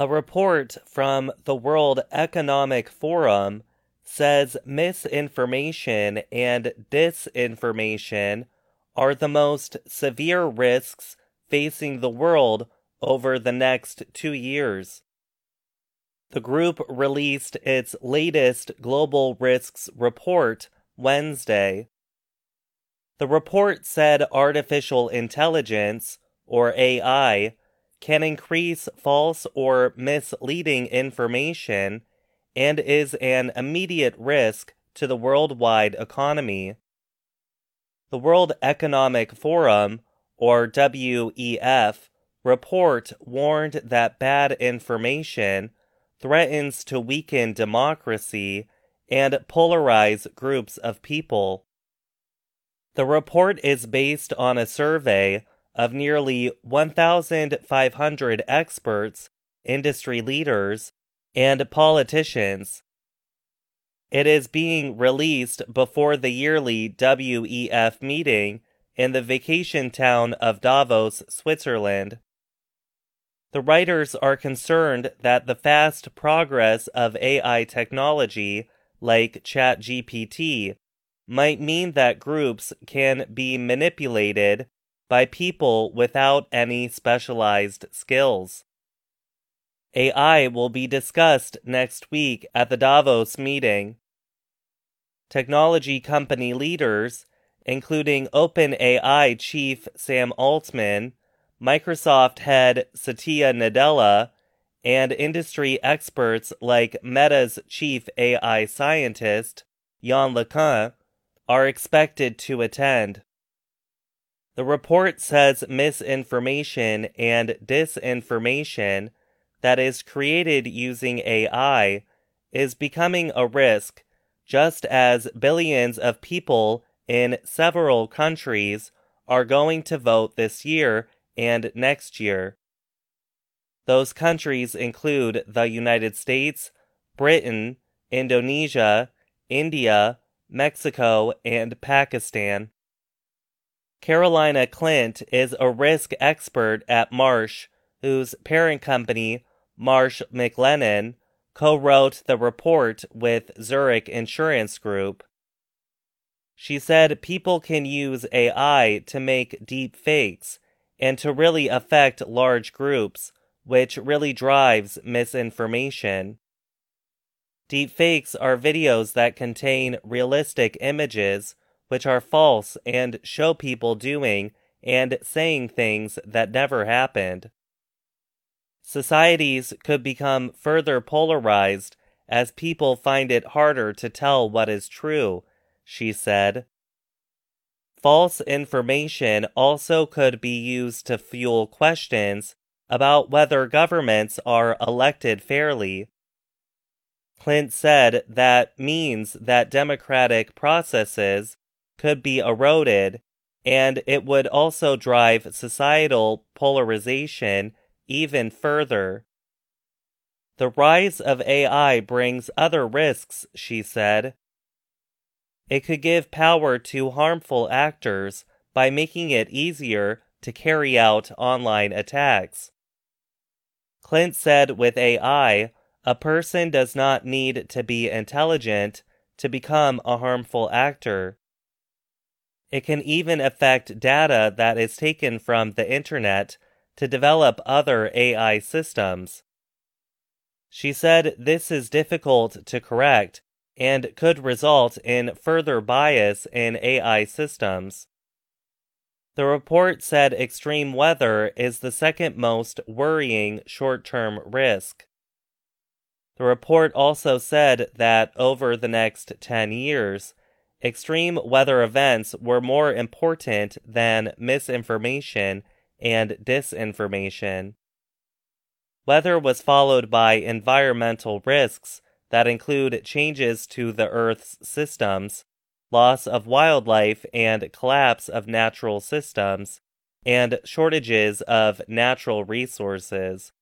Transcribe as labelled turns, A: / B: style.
A: A report from the World Economic Forum says misinformation and disinformation are the most severe risks facing the world over the next two years. The group released its latest Global Risks Report Wednesday. The report said artificial intelligence, or AI, can increase false or misleading information and is an immediate risk to the worldwide economy. The World Economic Forum, or WEF, report warned that bad information threatens to weaken democracy and polarize groups of people. The report is based on a survey of nearly 1,500 experts, industry leaders, and politicians. It is being released before the yearly WEF meeting in the vacation town of Davos, Switzerland. The writers are concerned that the fast progress of AI technology, like ChatGPT, might mean that groups can be manipulated by people without any specialized skills. AI will be discussed next week at the Davos meeting. Technology company leaders, including OpenAI chief Sam Altman, Microsoft head Satya Nadella, and industry experts like Meta's chief AI scientist, Yann LeCun, are expected to attend. The report says misinformation and disinformation that is created using AI is becoming a risk, just as billions of people in several countries are going to vote this year and next year. Those countries include the United States, Britain, Indonesia, India, Mexico, and Pakistan. Carolina Klint is a risk expert at Marsh, whose parent company, Marsh McLennan, co wrote the report with Zurich Insurance Group. She said people can use AI to make deep fakes and to really affect large groups, which really drives misinformation. Deepfakes are videos that contain realistic images which are false and show people doing and saying things that never happened. Societies could become further polarized as people find it harder to tell what is true, she said. False information also could be used to fuel questions about whether governments are elected fairly. Klint said that means that democratic processes could be eroded, and it would also drive societal polarization even further. The rise of AI brings other risks, she said. It could give power to harmful actors by making it easier to carry out online attacks. Klint said with AI, a person does not need to be intelligent to become a harmful actor. It can even affect data that is taken from the internet to develop other AI systems. She said this is difficult to correct and could result in further bias in AI systems. The report said extreme weather is the second most worrying short term risk. The report also said that over the next 10 years, extreme weather events were more important than misinformation and disinformation. Weather was followed by environmental risks that include changes to the Earth's systems, loss of wildlife and collapse of natural systems, and shortages of natural resources.